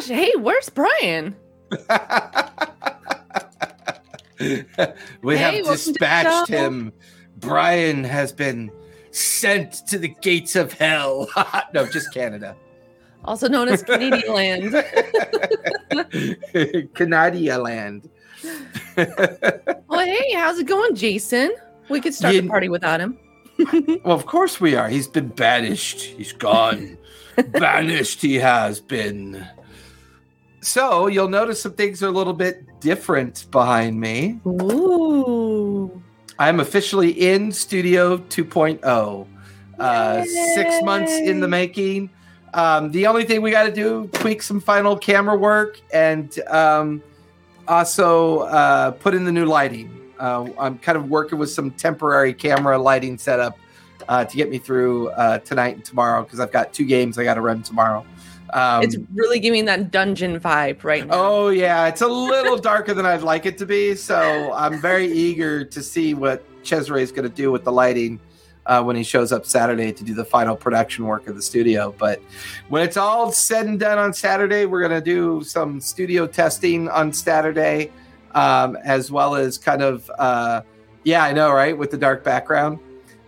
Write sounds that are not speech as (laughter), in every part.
gosh. Hey, where's Brian? (laughs) we Hey, have welcome to the dispatched him. Brian has been sent to the gates of hell. (laughs) no, just Canada. Also known as Canadian (laughs) Land. Canada land. Well, hey, how's it going, Jason? We could start You- the party without him. well, of course we are. He's been banished. He's gone. banished he has been. So you'll notice some things are a little bit different behind me. Ooh. I'm officially in Studio 2.0. Uh, six months in the making. Um, the only thing we got to do tweak some final camera work and um, also uh, put in the new lighting. Uh, I'm kind of working with some temporary camera lighting setup uh, to get me through uh, tonight and tomorrow because I've got two games I got to run tomorrow. Um, it's really giving that dungeon vibe right now. Oh yeah, it's a little darker than I'd like it to be. So I'm very eager to see what Cesare is going to do with the lighting uh, when he shows up Saturday to do the final production work of the studio. But when it's all said and done on Saturday, we're going to do some studio testing on Saturday, um, as well as kind of uh, yeah, I know, right, with the dark background.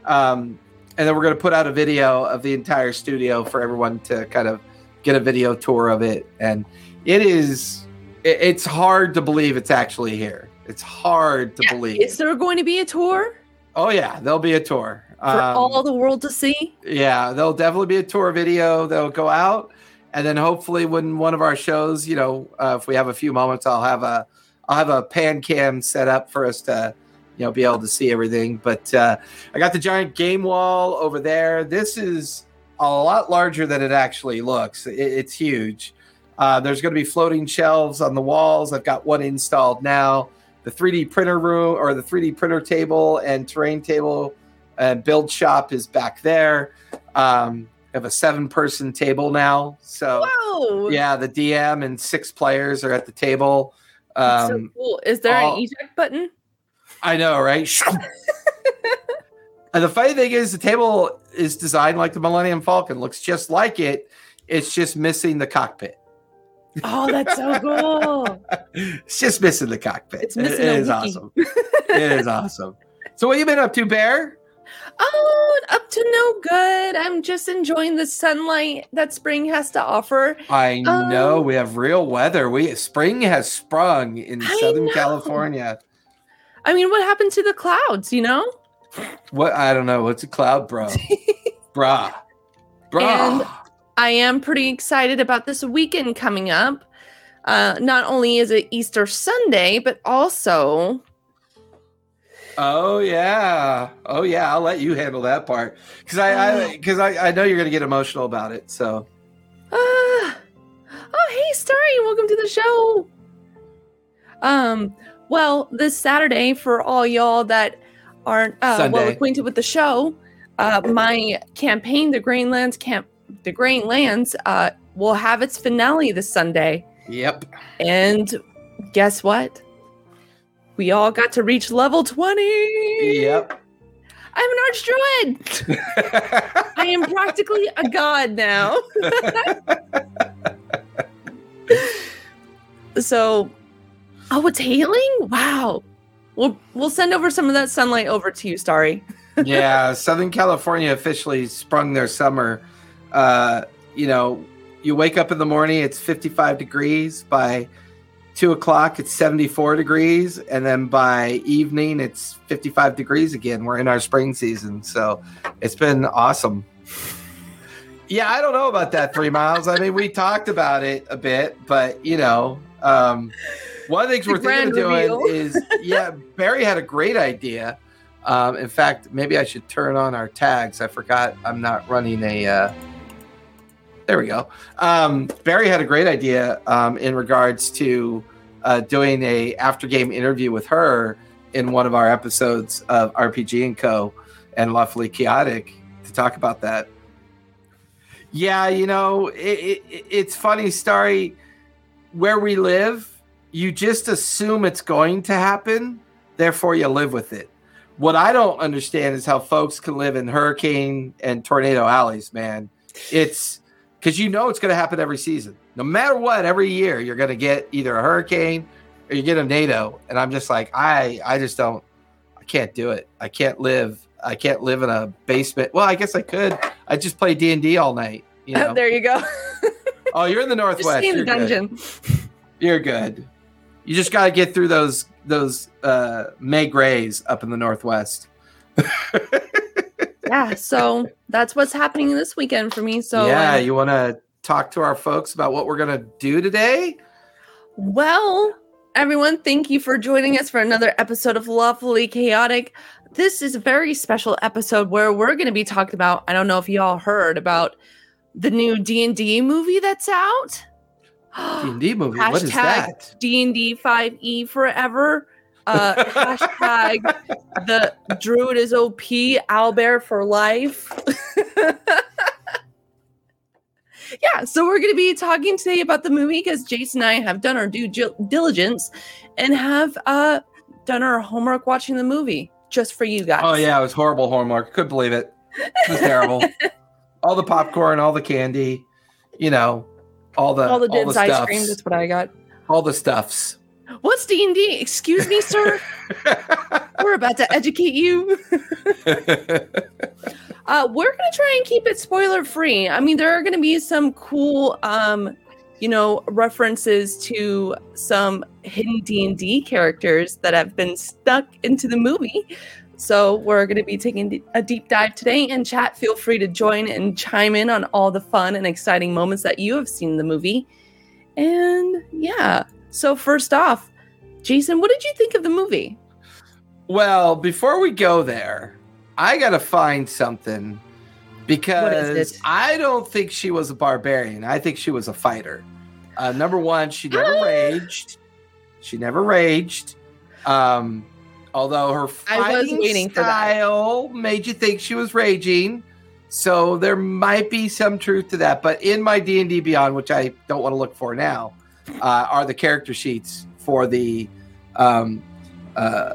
Um, and then we're going to put out a video of the entire studio for everyone to kind of get a video tour of it. And it is it- it's hard to believe it's actually here. It's hard to believe. Is there going to be a tour? Oh yeah there'll be a tour. For Um, all the world to see? yeah there'll definitely be a tour video. That'll go out. And then hopefully when one of our shows you know uh, if we have a few moments i'll have a i'll have a pan cam set up for us to you know be able to see everything. But uh, i got the giant game wall over there. This is a lot larger than it actually looks it, it's huge uh, there's going to be floating shelves on the walls i've got one installed now the 3d printer room or the 3d printer table and terrain table and build shop is back there um, I have a seven person table now so Whoa. yeah the dm and six players are at the table That's so um, cool. Is there all- an eject button? I know, right? (laughs) (laughs) and the funny thing is, the table is designed like the Millennium Falcon, looks just like it. It's just missing the cockpit. Oh, that's so (laughs) cool. It's just missing the cockpit. It's missing it a is awesome. it is awesome. So, what you been up to, Bear? Oh, up to no good. I'm just enjoying the sunlight that spring has to offer. I know Um, we have real weather. We spring has sprung in I Southern know. California. I mean, what happened to the clouds, you know? What I don't know. What's a cloud, bro? (laughs) bra. Bra. And- I am pretty excited about this weekend coming up. Uh, not only is it Easter Sunday, but also Oh yeah, oh yeah. I'll let you handle that part because I because I, I, know you're gonna get emotional about it. So Uh, oh, hey, Starry, welcome to the show. Um, well, this Saturday, for all y'all that aren't uh, well acquainted with the show, uh, my campaign, the Grainlands Camp, the Grainlands, uh, will have its finale this Sunday. yep. And guess what? We all got to reach level 20. Yep. I'm an archdruid. (laughs) I am practically a god now. (laughs) so, oh, it's healing. Wow. We'll we'll send over some of that sunlight over to you, Starry. (laughs) yeah, Southern California officially sprung their summer. Uh, you know, you wake up in the morning, it's 55 degrees. By two o'clock, it's 74 degrees. And then by evening, it's 55 degrees again. We're in our spring season. So it's been awesome. Yeah, I don't know about that, Three Miles. I mean, we talked about it a bit, but, you know, um, one of the things The we're thinking of doing is, yeah, (laughs) Barry had a great idea. Um, in fact, maybe I should turn on our tags. I forgot I'm not running a. Uh, there we go. Um, Barry had a great idea um, in regards to uh, doing a after game interview with her in one of our episodes of RPG and Co. and Lawfully Chaotic to talk about that. Yeah, you know, it, it, it's funny, Starry. Where we live, you just assume it's going to happen, therefore you live with it what I don't understand is how folks can live in hurricane and tornado alleys, man. It's because you know it's going to happen every season. No matter what, every year you're going to get either a hurricane or you get a NATO. And I'm just like, I, I just don't, I can't do it. I can't live. I can't live in a basement. Well, I guess I could. I just play D and D all night. You (laughs) know? there you go. oh, you're in the (laughs) Just northwest. stay in the You're good. You're good. You just got to get through those those uh Meg Rays up in the northwest. (laughs) Yeah, so that's what's happening this weekend for me. So yeah, uh, you want to talk to our folks about what we're gonna do today? Well, everyone, thank you for joining us for another episode of Lawfully Chaotic. This is a very special episode where we're going to be talking about. I don't know if you all heard about the new D and D movie that's out. D and D movie. What is Hashtag that? D and D Five E Forever. Uh, (laughs) hashtag the Druid is OP. Owlbear for life. (laughs) yeah, so we're going to be talking today about the movie because Jason and I have done our due diligence and have uh, done our homework watching the movie just for you guys. Oh yeah, it was horrible homework. Couldn't believe it. It was terrible. (laughs) all the popcorn, all the candy, you know, all the all the Dibs ice stuffs, cream. That's what I got. all the stuffs. What's D and D? Excuse me, sir. (laughs) We're about to educate you. (laughs) Uh, we're gonna try and keep it spoiler free. I mean, there are gonna be some cool, um, you know, references to some hidden D and D characters that have been stuck into the movie. So we're gonna be taking a deep dive today. And chat, feel free to join and chime in on all the fun and exciting moments that you have seen the movie. And yeah, so first off, Jason, what did you think of the movie? well, before we go there, I gotta find something because? I don't think she was a barbarian. I think she was a fighter. Uh, number one, she never Ah. raged. She never raged. Um, although her fighting waiting for that. style made you think she was raging. So there might be some truth to that. But in my D and D Beyond, which I don't want to look for now, uh, are the character sheets for the. Um, uh,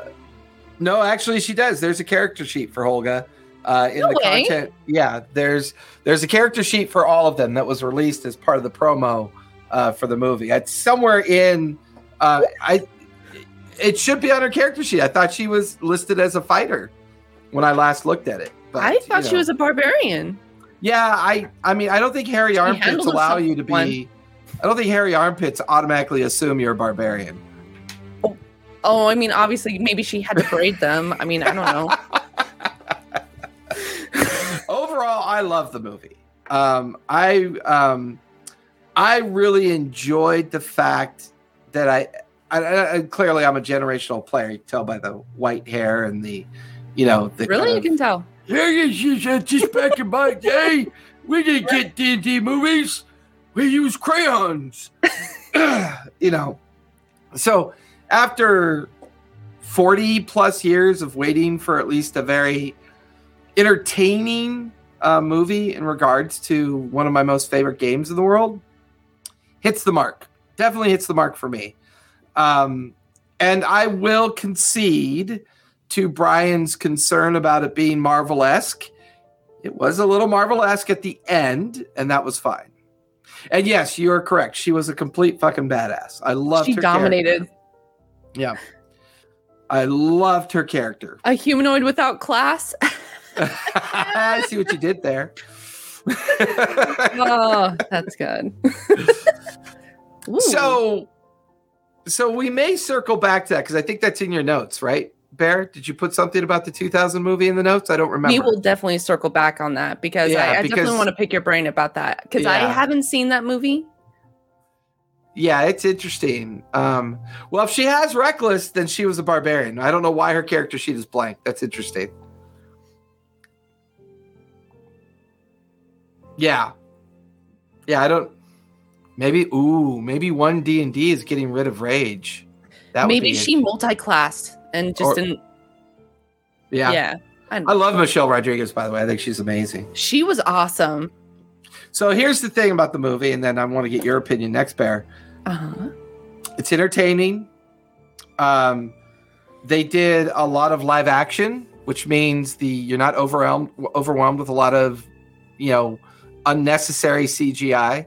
no, actually, she does. There's a character sheet for Holga. Uh, in No the way. content, yeah, there's there's a character sheet for all of them that was released as part of the promo uh, for the movie. It's somewhere in. Uh, I. It should be on her character sheet. I thought she was listed as a fighter when I last looked at it. But, I you thought she was a barbarian. Yeah, I I mean I don't think hairy armpits allow you to be. someone. I don't think hairy armpits automatically assume you're a barbarian. Oh, I mean, obviously, maybe she had to braid them. I mean, I don't know. (laughs) Overall, I love the movie. Um, I um, I really enjoyed the fact that I, I, I I- clearly I'm a generational player. You can tell by the white hair and the, you know, the really, kind you of- can tell. Yeah, just back in my day, we didn't get D&D movies. We used crayons. (clears throat) you know, so after 40 plus years of waiting for at least a very entertaining uh, movie in regards to one of my most favorite games in the world, hits the mark. Definitely hits the mark for me. Um, and I will concede to Brian's concern about it being Marvel esque. It was a little Marvel esque at the end, and that was fine. And yes, you are correct. She was a complete fucking badass. I loved She her dominated character. Yeah. I loved her character. a humanoid without class. I (laughs) (laughs) see what you did there. (laughs) oh, that's good. So so we may circle back to that because I think that's in your notes, right? Bear, did you put something about the 2000 movie in the notes? I don't remember. we will definitely circle back on that because Yeah, I, I because- definitely want to pick your brain about that because I haven't seen that movie. Yeah, it's interesting. Um, well, if she has reckless, then she was a barbarian. I don't know why her character sheet is blank. That's interesting. Yeah, yeah. I don't. Maybe ooh, maybe one D and D is getting rid of rage. That would Maybe be she multi-classed and just Or- didn't. Yeah. Yeah. I, I love Michelle Rodriguez. By the way, I think she's amazing. she was awesome. So here's the thing about the movie, and then I want to get your opinion next, Bear. Uh-huh. it's entertaining. Um, they did a lot of live action which means the you're not overwhelmed overwhelmed with a lot of you know unnecessary CGI.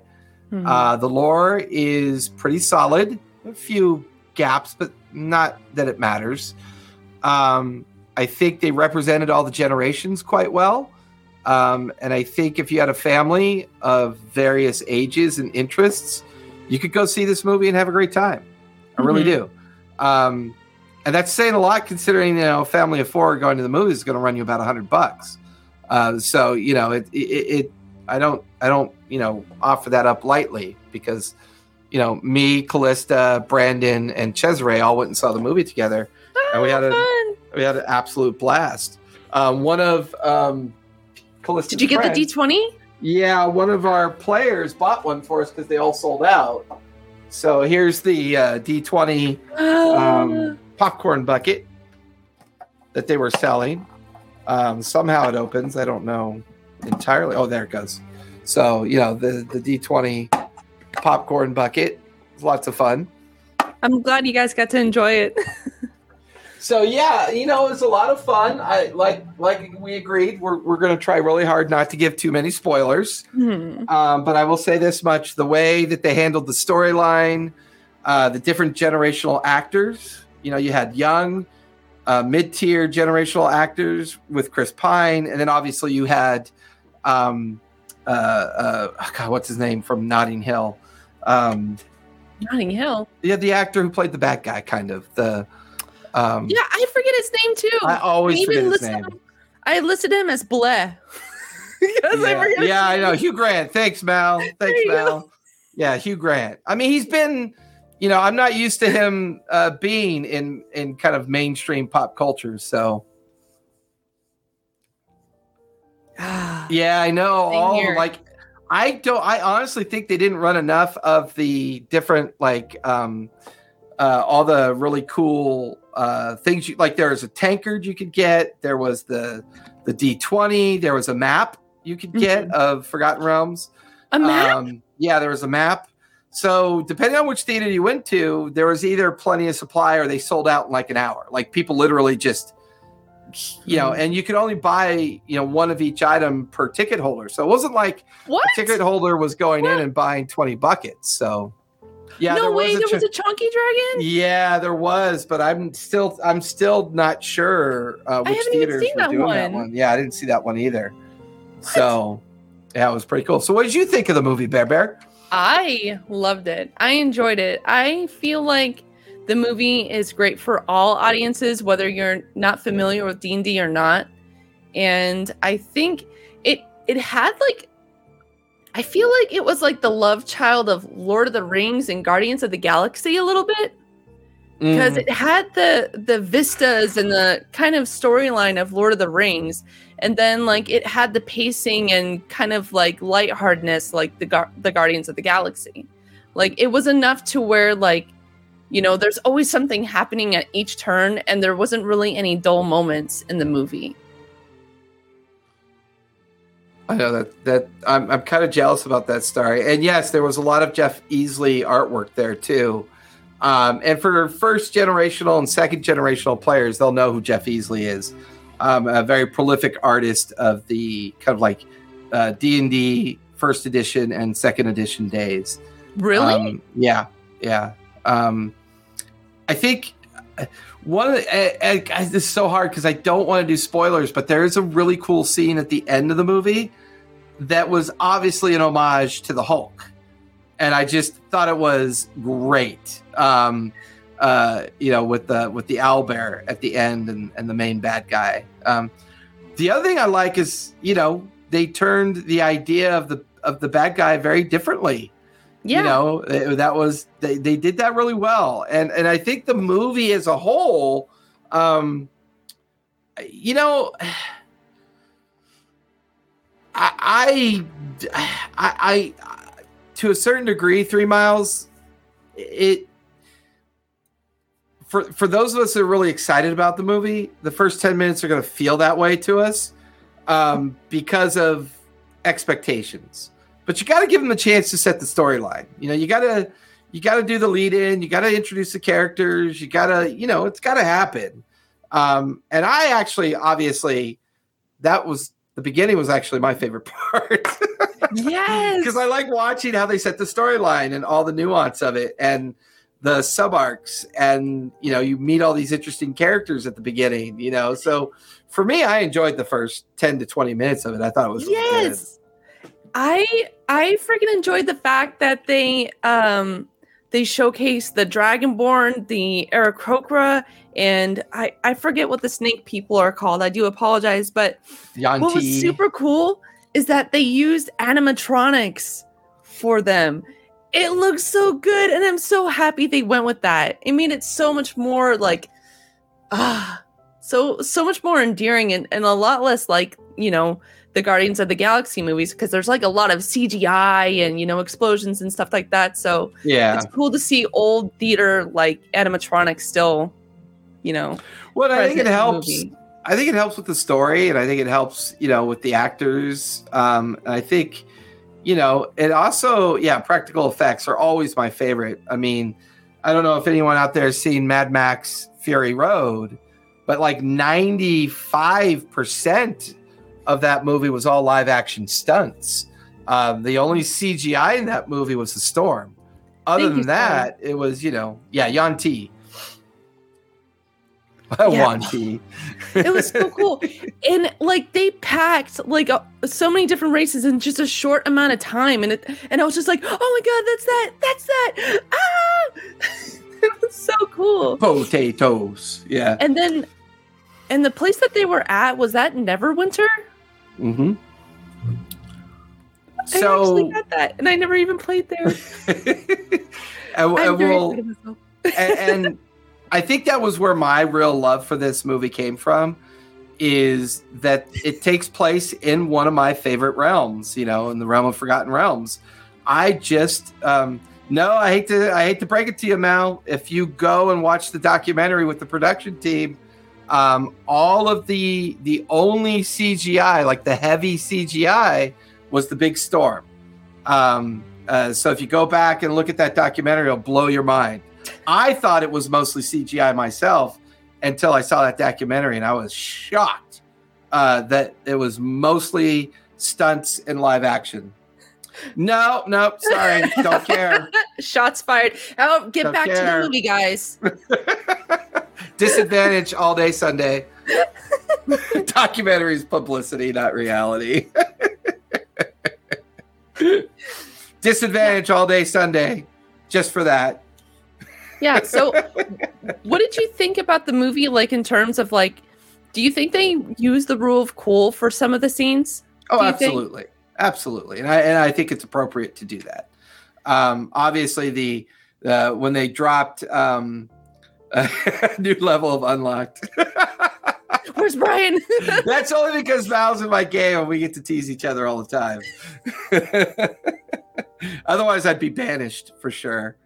Mhm. Uh, the lore is pretty solid. A few gaps, but not that it matters. Um, I think they represented all the generations quite well. Um, and I think if you had a family of various ages and interests, you could go see this movie and have a great time. I really Mhm. do. Um, and that's saying a lot considering, you know, a family of four going to the movies is going to run you about a hundred bucks. Uh, so, you know, it, it, it, I don't, I don't, you know, offer that up lightly because, you know, me, Callista, Brandon, and Cesare all went and saw the movie together and we had a- Fun. we had an absolute blast. Um, one of um, Callista's Did you get the D twenty? Yeah, one of our players bought one for us because they all sold out. So here's the uh, D20 um, popcorn bucket that they were selling. Um, somehow it opens. I don't know entirely. Oh, there it goes. So you know the the D20 popcorn bucket. It's lots of fun. I'm glad you guys got to enjoy it. (laughs) So yeah, you know, it was a lot of fun. I like like we agreed. We're we're gonna try really hard not to give too many spoilers. Hmm. Um, but I will say this much: the way that they handled the storyline, uh, the different generational actors. You know, you had young, uh, mid-tier generational actors with Chris Pine, and then obviously you had, um, uh, uh, God, what's his name from Notting Hill? Um, Notting Hill. yeah, the actor who played the bad guy, kind of the. Um, Yeah, I forget his name too. I always I forget his listed name. him- I listed him as Bleh. (laughs) because I yeah, yeah, I know. Hugh Grant. Thanks, Mal. (laughs) Thanks, you go. Mal. Yeah, Hugh Grant. I mean, he's been, you know, I'm not used to him uh, being in in kind of mainstream pop culture. So (sighs) yeah, I know. All here. like, I don't. I honestly think they didn't run enough of the different like, um, uh, all the really cool uh things. You like, there was a tankard you could get. There was the the D20. There was a map you could get of Forgotten Realms. a map? Um, yeah, there was a map. So depending on which theater you went to, there was either plenty of supply or they sold out in like an hour. Like people literally just, you know, and you could only buy you know one of each item per ticket holder. So it wasn't like what? a ticket holder was going What? in and buying twenty buckets. So yeah, no there way, was there ch- was a chunky dragon. yeah, there was, but I'm still I'm still not sure uh, I which theaters seen were that doing that one. one. Yeah, I didn't see that one either. So yeah, it was pretty cool. So what did you think of the movie, Bear Bear? I loved it. I enjoyed it. I feel like the movie is great for all audiences, whether you're not familiar with D and D or not. And I think it it had like I feel like it was like the love child of Lord of the Rings and Guardians of the Galaxy a little bit because Mm. it had the the vistas and the kind of storyline of Lord of the Rings, and then like it had the pacing and kind of like lightheartedness like the the Guardians of the Galaxy. Like it was enough to where like you know there's always something happening at each turn, and there wasn't really any dull moments in the movie. I know that that I'm I'm kind of jealous about that story. And yes, there was a lot of Jeff Easley artwork there too. Um, and for first generational and second generational players, they'll know who Jeff Easley is. Um, a very prolific artist of the kind of like uh, D and D first edition and second edition days. Really? Um, yeah, yeah. Um, I think uh, one of the, uh, guys, this is so hard because I don't want to do spoilers, but there is a really cool scene at the end of the movie that was obviously an homage to the Hulk, and I just thought it was great. Um, uh, you know, with the with the owlbear at the end and, and the main bad guy. Um, the other thing I like is you know they turned the idea of the of the bad guy very differently yeah. you know eh, that was they, they did that really well and and i think the movie as a whole um you know (sighs) i i i, I to a certain degree three miles it for for those of us that are really excited about the movie the first 10 minutes are going to feel that way to us um because of expectations but you got to give them a chance to set the storyline. You know, you got to you got to do the lead in. You got to introduce the characters. You got to, you know, it's got to happen. Um, and I actually, obviously, that was the beginning was actually my favorite (laughs) part. Yes. because I like watching how they set the storyline and all the nuance of it and the sub arcs and you know you meet all these interesting characters at the beginning you know so for me I enjoyed the first 10 to 20 minutes of it I thought it was really yes. I I freaking enjoyed the fact that they um they showcased the Dragonborn, the Aarakocra, and I I forget what the snake people are called. I do apologize, but what was super cool is that they used animatronics for them. It looks so good, and I'm so happy they went with that. It made it so much more like ah so so much more endearing and, and a lot less like, you know, the Guardians of the Galaxy movies, because there's like a lot of CGI and you know, explosions and stuff like that. So yeah it's cool to see old theater like animatronics still, you know. well I think it helps movie. I think it helps with the story, and I think it helps, you know, with the actors. Um, and I think, you know, it also, yeah, practical effects are always my favorite. I mean, I don't know if anyone out there has seen Mad Max Fury Road, but like 95% of that movie was all live action stunts. Um, the only CGI in that movie was the storm. Other Thank than that, it was, you know, yeah, Yuan-ti. (laughs) Yeah. Wanti. (laughs) it was so cool and like they packed like uh, so many different races in just a short amount of time and it and i was just like oh my god that's that that's that ah (laughs) it was so cool potatoes. Yeah. and then and the place that they were at was that neverwinter Mm-hmm. i actually got that and i never even played there (laughs) and, and very proud of myself. and, and I think that was where my real love for this movie came from. Is that it takes place in one of my favorite realms, you know, in the realm of Forgotten Realms. I just um, no, I hate to I hate to break it to you, Mal. If you go and watch the documentary with the production team, um, all of the the only CGI, like the heavy CGI, was the big storm. Um, uh, so if you go back and look at that documentary, it'll blow your mind. I thought it was mostly CGI myself until I saw that documentary, and I was shocked uh, that it was mostly stunts and live action. No, no, sorry, don't care. (laughs) shots fired oh get Don't back to the movie guys (laughs) Disadvantage all day Sunday. (laughs) Documentaries publicity, not reality. (laughs) Disadvantage all day Sunday, just for that. Yeah. So, what did you think about the movie? Like, in terms of like, do you think they use the rule of cool for some of the scenes? Oh, you think- absolutely, absolutely, and I and I think it's appropriate to do that. Um, obviously, the uh, when they dropped um, (laughs) new level of unlocked. (laughs) Where's Brian? (laughs) That's only because Val's in my game and we get to tease each other all the time. Otherwise, I'd be banished for sure.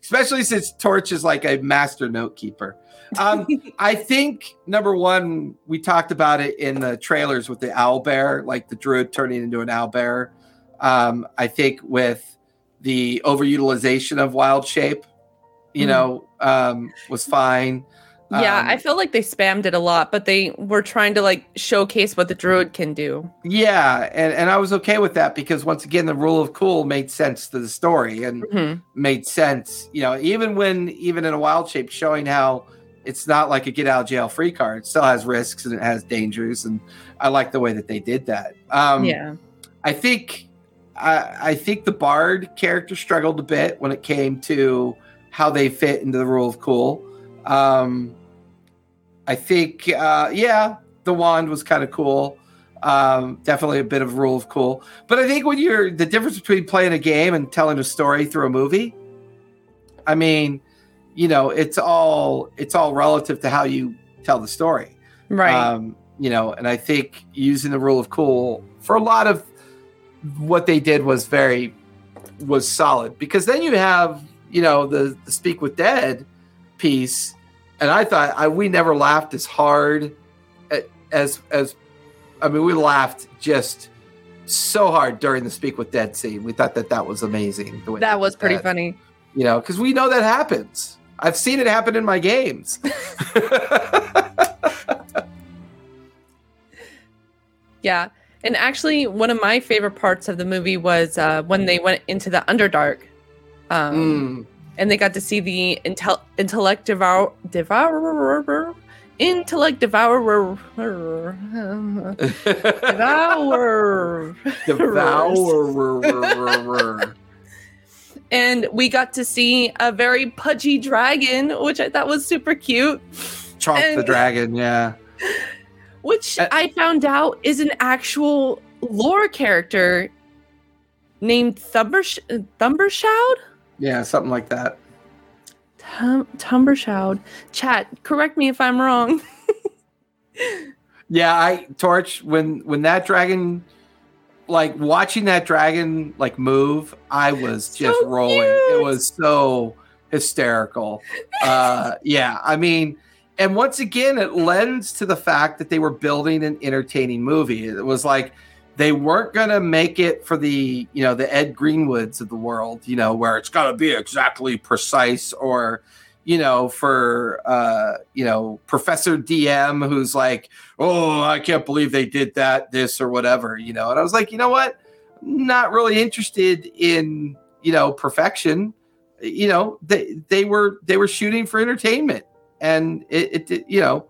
Especially since Torch is like a master note keeper. Um, I think number one, we talked about it in the trailers with the owl bear, like the druid turning into an owl bear. Um, I think with the overutilization of wild shape, you Mhm. know, um, was fine. yeah, Um, I feel like they spammed it a lot, but they were trying to like showcase what the druid can do. Yeah, and, and I was okay with that because once again, the rule of cool made sense to the story and Mhm. made sense. You know, even when even in a wild shape, showing how it's not like a get out of jail free card, it still has risks and it has dangers, and I like the way that they did that. Um, yeah. I think I, I think the bard character struggled a bit when it came to how they fit into the rule of cool. Um, I think, uh, yeah, the wand was kind of cool. Um, definitely a bit of rule of cool. But I think when you're the difference between playing a game and telling a story through a movie, I mean, you know, it's all it's all relative to how you tell the story. Right. Um, you know, and I think using the rule of cool for a lot of what they did was very was solid because then you have you know the, the speak with dead piece and i thought I, we never laughed as hard as as i mean we laughed just so hard during the speak with dead scene we thought that that was amazing that was pretty that. funny. you know because we know that happens I've seen it happen in my games. (laughs) Yeah. And actually, one of my favorite parts of the movie was uh, when they went into the Underdark. Um, Mm. And they got to see the intel- intellect devour- devourer. Intellect devourer. (laughs) Devourer. Devourer. And we got to see a very pudgy dragon, which I thought was super cute. Chomp the dragon, yeah. (laughs) which Uh, I found out is an actual lore character named Thumbersh- Thumbershoud. Yeah, something like that. Tum- Tumbershoud. Chat, correct me if I'm wrong. (laughs) Yeah, I torch when when that dragon like watching that dragon like move, I was just So rolling. It was so hysterical. Uh (laughs) yeah, I mean and once again it lends to the fact that they were building an entertaining movie. It was like they weren't going to make it for the, you know, the Ed Greenwoods of the world, you know, where it's got to be exactly precise or you know, for uh, you know, Professor DM who's like, oh, I can't believe they did that, this or whatever, you know. And I was like, you know what? Not really interested in, you know, perfection. You know, they they were they were shooting for entertainment, and it, it you know,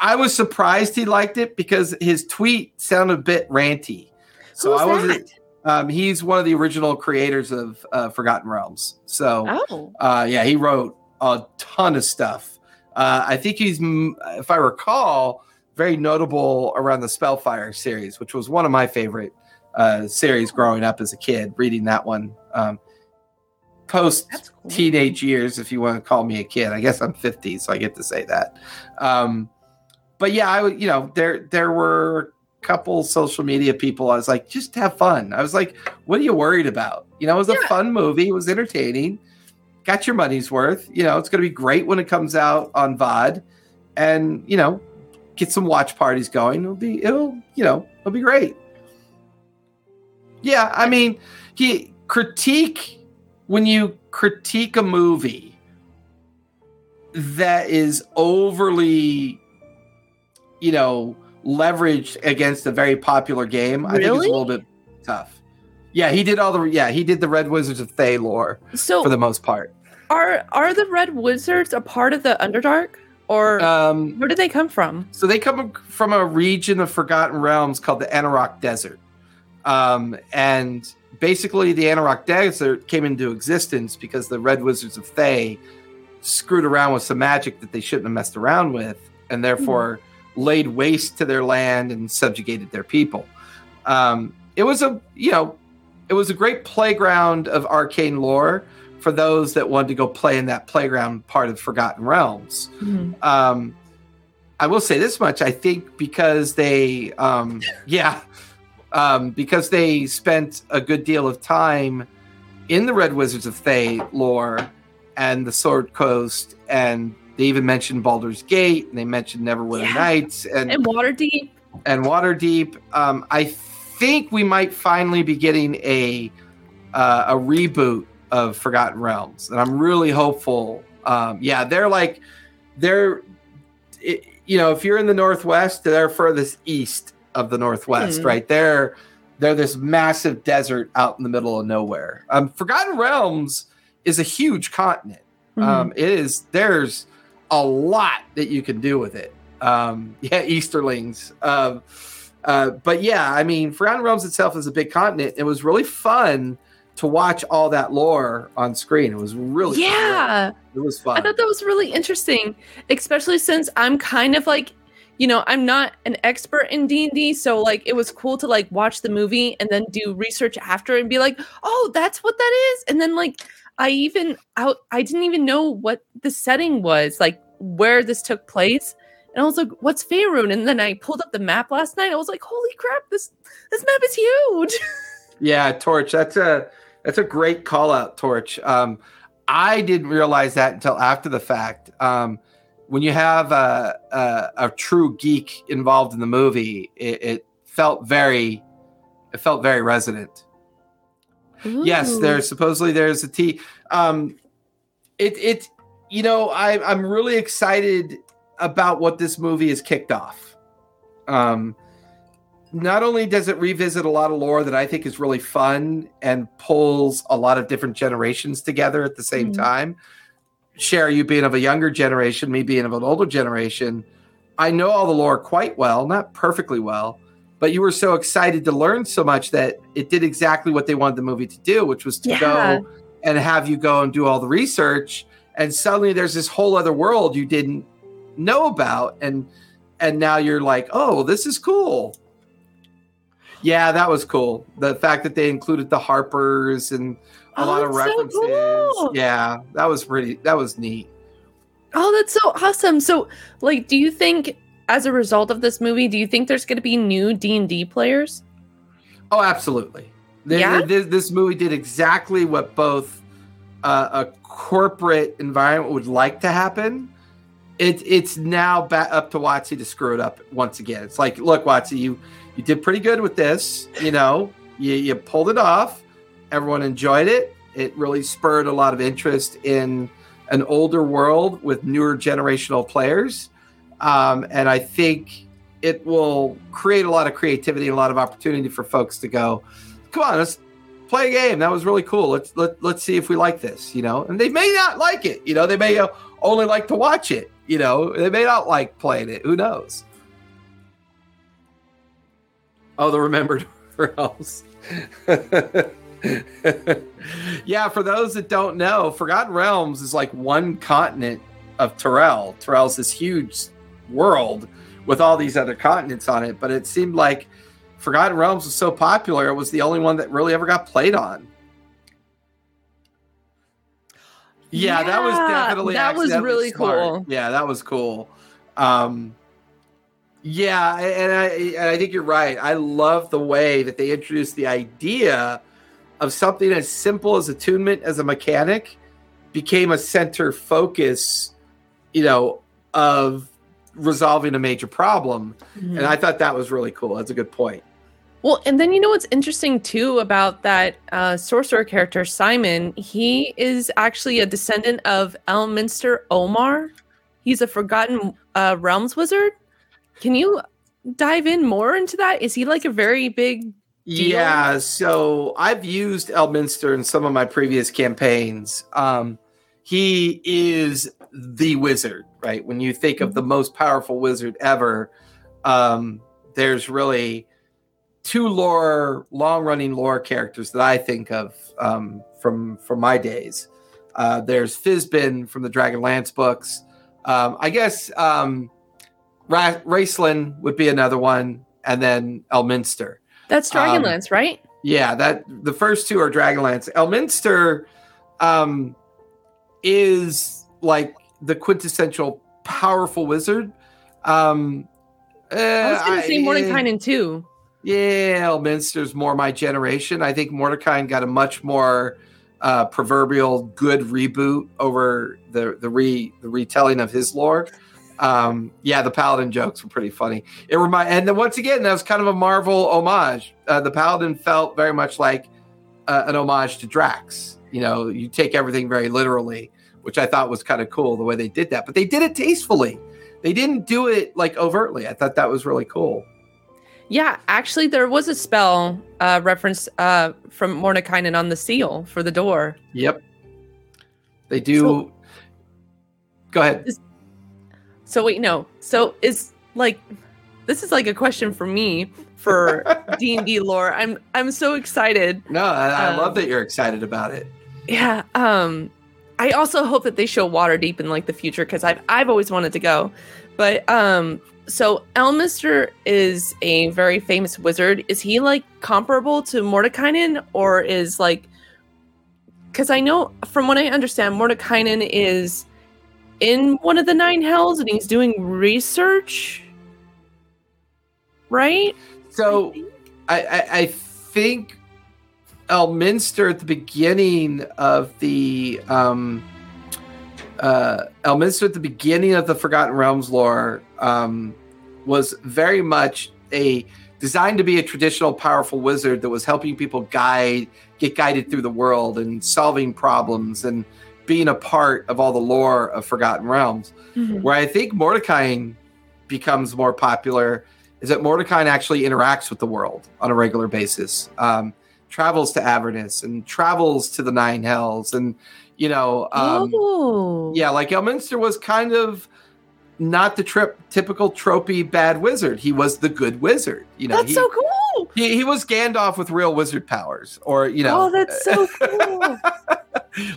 I was surprised he liked it because his tweet sounded a bit ranty. So Who's I wasn't. that? Um, he's one of the original creators of uh, Forgotten Realms. So Oh, uh, yeah, he wrote a ton of stuff. Uh, I think he's, if I recall, very notable around the Spellfire series, which was one of my favorite uh, series growing up as a kid. Reading that one um, post cool. teenage years, if you want to call me a kid. I guess I'm 50, so I get to say that. Um, but yeah, I would, you know, there there were a couple social media people. I was like, just have fun. I was like, what are you worried about? You know, it was a fun movie. It was entertaining. Got your money's worth. You know, it's going to be great when it comes out on VOD, and you know, get some watch parties going. It'll be, it'll, you know, it'll be great. Yeah, I mean, he critique when you critique a movie that is overly, you know, leveraged against a very popular game. I think it's a little bit tough. Yeah, he did all the yeah he did the Red Wizards of Thay lore So for the most part. are are the Red Wizards a part of the Underdark, or Um, where did they come from? So they come from a region of Forgotten Realms called the Anauroch Desert. Um, and basically, the Anauroch Desert came into existence because the Red Wizards of Thay screwed around with some magic that they shouldn't have messed around with, and therefore laid waste to their land and subjugated their people. Um, it was a, you know, it was a great playground of arcane lore for those that wanted to go play in that playground part of Forgotten Realms. Um i will say this much. I think because they um yeah um because they spent a good deal of time in the red wizards of thay lore and the sword coast and they even mentioned baldur's gate and they mentioned neverwinter Yeah. nights and And Waterdeep. and Waterdeep. Um, I think we might finally be getting a uh, a reboot of Forgotten Realms, and I'm really hopeful. Um, yeah, they're like they're it, you know if you're in the Northwest, they're furthest east of the Northwest, Hmm. right? They're they're this massive desert out in the middle of nowhere. Um, Forgotten Realms is a huge continent. Mhm. Um, it is there's a lot that you can do with it. Um, (laughs) yeah, Easterlings. Um, uh, but yeah, I mean, Forgotten Realms itself is a big continent. It was really fun to watch all that lore on screen. It was really yeah. great. it was fun. I thought that was really interesting, especially since I'm kind of like, you know, I'm not an expert in D&D, so like it was cool to like watch the movie and then do research after and be like, "Oh, that's what that is." And then like I even out I didn't even know what the setting was, like where this took place. And I was like, "What's Faerun?" And then I pulled up the map last night. I was like, "Holy crap, this this map is huge." (laughs) Yeah, Torch. That's a that's a great call out, Torch. Um, I didn't realize that until after the fact. Um, when you have a, a, a true geek involved in the movie, it, it felt very it felt very resonant. Yes, there's supposedly there's a T. Um, it it you know, I, I'm really excited about what this movie has kicked off. Um, not only does it revisit a lot of lore that I think is really fun and pulls a lot of different generations together at the same Mhm. time. Cher, you being of a younger generation, me being of an older generation, I know all the lore quite well, not perfectly well, but you were so excited to learn so much that it did exactly what they wanted the movie to do, which was to Yeah. go and have you go and do all the research. And suddenly there's this whole other world you didn't know about. And and now you're like, oh, this is cool. Yeah, that was cool. The fact that they included the Harpers and a Oh, lot of that's so references. cool. Yeah, that was pretty. That was neat. Oh, that's so awesome. So, like, do you think as a result of this movie, do you think there's going to be new D&D players? Oh, absolutely. Yeah? This, this movie did exactly what both uh, a corporate environment would like to happen. It, it's now ba- up to WotC to screw it up once again. It's like, look, WotC, you you did pretty good with this. You know, you, you pulled it off. Everyone enjoyed it. It really spurred a lot of interest in an older world with newer generational players. Um, and I think it will create a lot of creativity and a lot of opportunity for folks to go, come on, let's play a game. That was really cool. Let's let, let's see if we like this, you know. And they may not like it, you know. They may only like to watch it, you know. They may not like playing it. Who knows? Oh, the remembered (laughs) realms. (laughs) yeah, for those that don't know, Forgotten Realms is like one continent of Toril. Toril's this huge world with all these other continents on it, but it seemed like Forgotten Realms was so popular, it was the only one that really ever got played on. Yeah, that was definitely that was really smart. cool. Yeah, that was cool. Um, yeah, and I and I think you're right. I love the way that they introduced the idea of something as simple as attunement as a mechanic became a center focus, you know, of resolving a major problem. Mm-hmm. And I thought that was really cool. That's a good point. Well, and then you know what's interesting too about that uh, sorcerer character, Simon? He is actually a descendant of Elminster Aumar. He's a Forgotten uh, Realms wizard. Can you dive in more into that? Is he like a very big? Deal? Yeah, so I've used Elminster in some of my previous campaigns. Um, he is the wizard, right? When you think of the most powerful wizard ever, um, there's really two lore, long-running lore characters that I think of um, from from my days. Uh, there's Fizban from the Dragonlance books. Um, I guess um, Ra- Raistlin would be another one, and then Elminster. That's Um, Dragonlance, right? Yeah, that the first two are Dragonlance. Elminster um, is like the quintessential powerful wizard. Um, I was going uh, to say I- Mordenkainen too. Yeah, Elminster's more my generation. I think Mordecai got a much more uh, proverbial good reboot over the the re the retelling of his lore. Um, yeah, the Paladin jokes were pretty funny. It remind and then once again that was kind of a Marvel homage. Uh, the Paladin felt very much like uh, an homage to Drax. You know, you take everything very literally, which I thought was kind of cool the way they did that. But they did it tastefully. They didn't do it like overtly. I thought that was really cool. Yeah, actually, there was a spell uh, reference uh, from Mordenkainen on the seal for the door. Yep. They do. So- Go ahead. So wait, no. So is like this is like a question for me for (laughs) D and D lore. I'm I'm so excited. No, I, I Um, love that you're excited about it. Yeah. Um, I also hope that they show Waterdeep in like the future because I've I've always wanted to go. But um, so Elminster is a very famous wizard. Is he like comparable to Mordenkainen, or is like? Because I know from what I understand, Mordenkainen is in one of the nine hells and he's doing research, right? So I, I, I think Elminster at the beginning of the um, uh, Elminster at the beginning of the Forgotten Realms lore um, was very much a designed to be a traditional powerful wizard that was helping people guide get guided through the world and solving problems and being a part of all the lore of Forgotten Realms. Mhm. Where I think Mordecai becomes more popular is that Mordecai actually interacts with the world on a regular basis, um, travels to Avernus and travels to the Nine Hells, and you know, um, oh, yeah, like Elminster was kind of not the trip typical tropey bad wizard. He was the good wizard. You know, that's he, so cool. he, he was Gandalf with real wizard powers, or you know, oh, that's so (laughs) cool.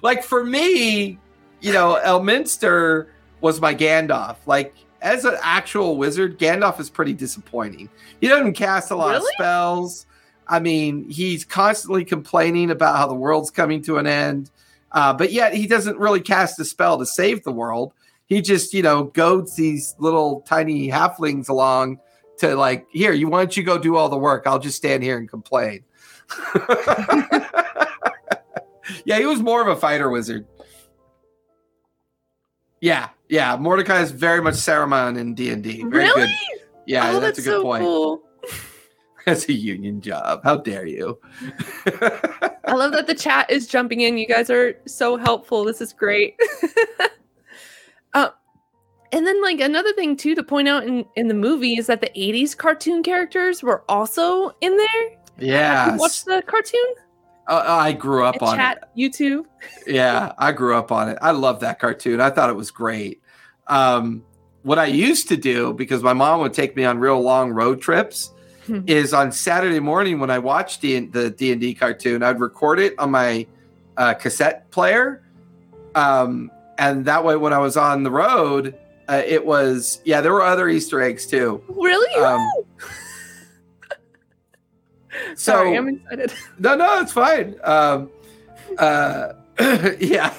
like for me, you know, Elminster was my Gandalf. Like as an actual wizard, Gandalf is pretty disappointing. He doesn't cast a lot of spells. I mean, he's constantly complaining about how the world's coming to an end, uh, but yet he doesn't really cast a spell to save the world. He just, you know, goads these little tiny halflings along to like, here, you why don't you go do all the work? I'll just stand here and complain. (laughs) yeah, he was more of a fighter wizard. Yeah, yeah. Mordecai is very much Saruman in D and D. Very really? good. Yeah, oh, that's, that's, a good so point. cool. (laughs) That's a union job. How dare you? I love that the chat is jumping in. You guys are so helpful. This is great. (laughs) uh, and then, like another thing too to point out in in the movie is that the '80s cartoon characters were also in there. yeah, watched the cartoon? uh, I grew up In on chat, you too. Yeah, I grew up on it. I love that cartoon. I thought it was great. Um, what I used to do because my mom would take me on real long road trips. (laughs) is on Saturday morning when I watched the the D and D cartoon, I'd record it on my uh, cassette player, um, and that way when I was on the road, uh, it was yeah. There were other Easter eggs too. Really? Um, (laughs) So Sorry, I'm excited. no, no, it's fine. Um, uh, (laughs) yeah.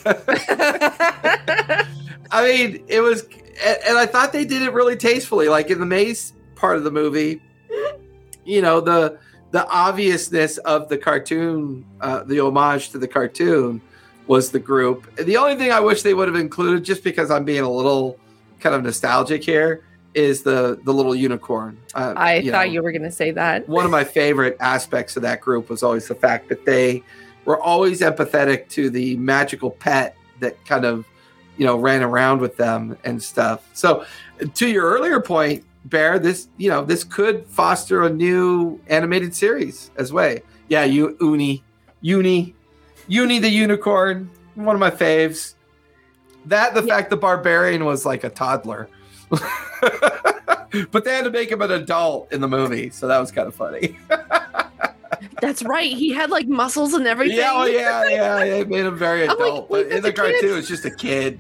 I mean, it was, and and I thought they did it really tastefully. Like in the maze part of the movie, you know, the the obviousness of the cartoon, uh, the homage to the cartoon, was the group. The only thing I wish they would have included, just because I'm being a little kind of nostalgic here, is the the little unicorn. Uh, I you thought know you were going to say that. one of my favorite aspects of that group was always the fact that they were always empathetic to the magical pet that kind of you know ran around with them and stuff so to your earlier point bear this you know this could foster a new animated series as way yeah you uni uni uni the unicorn one of my faves that the Yeah. fact the barbarian was like a toddler (laughs) but they had to make him an adult in the movie so that was kind of funny (laughs) That's right. He had like muscles and everything. Yeah, oh yeah, yeah. They made him very (laughs) I'm like, adult, but in the cartoon, it's just a kid,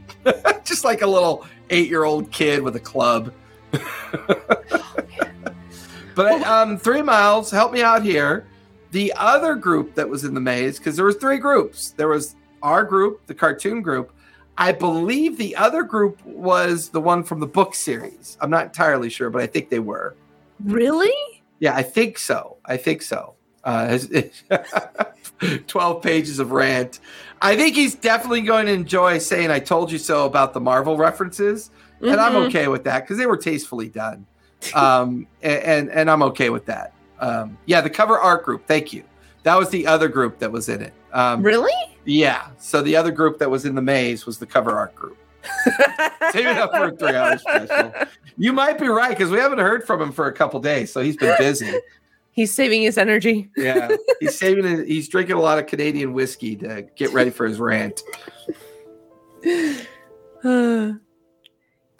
just like a little eight-year-old kid with a club. (laughs) but um, three miles. Help me out here. The other group that was in the maze, because there was three groups. There was our group, the cartoon group. I believe the other group was the one from the book series. I'm not entirely sure, but I think they were. Really? Yeah, I think so. I think so. Uh, (laughs) 12 pages of rant. I think he's definitely going to enjoy saying I told you so about the Marvel references. And I'm Mhm. okay with that because they were tastefully done. Um, and, and, and I'm okay with that. Um, yeah, the cover art group. Thank you. That was the other group that was in it. Um, Really? yeah. So the other group that was in the maze was the cover art group. (laughs) Save it up for a three hour special. You might be right because we haven't heard from him for a couple days. So he's been busy. He's saving his energy. Yeah, he's saving it. He's drinking a lot of Canadian whiskey to get ready for his rant. (sighs) (sighs) (sighs)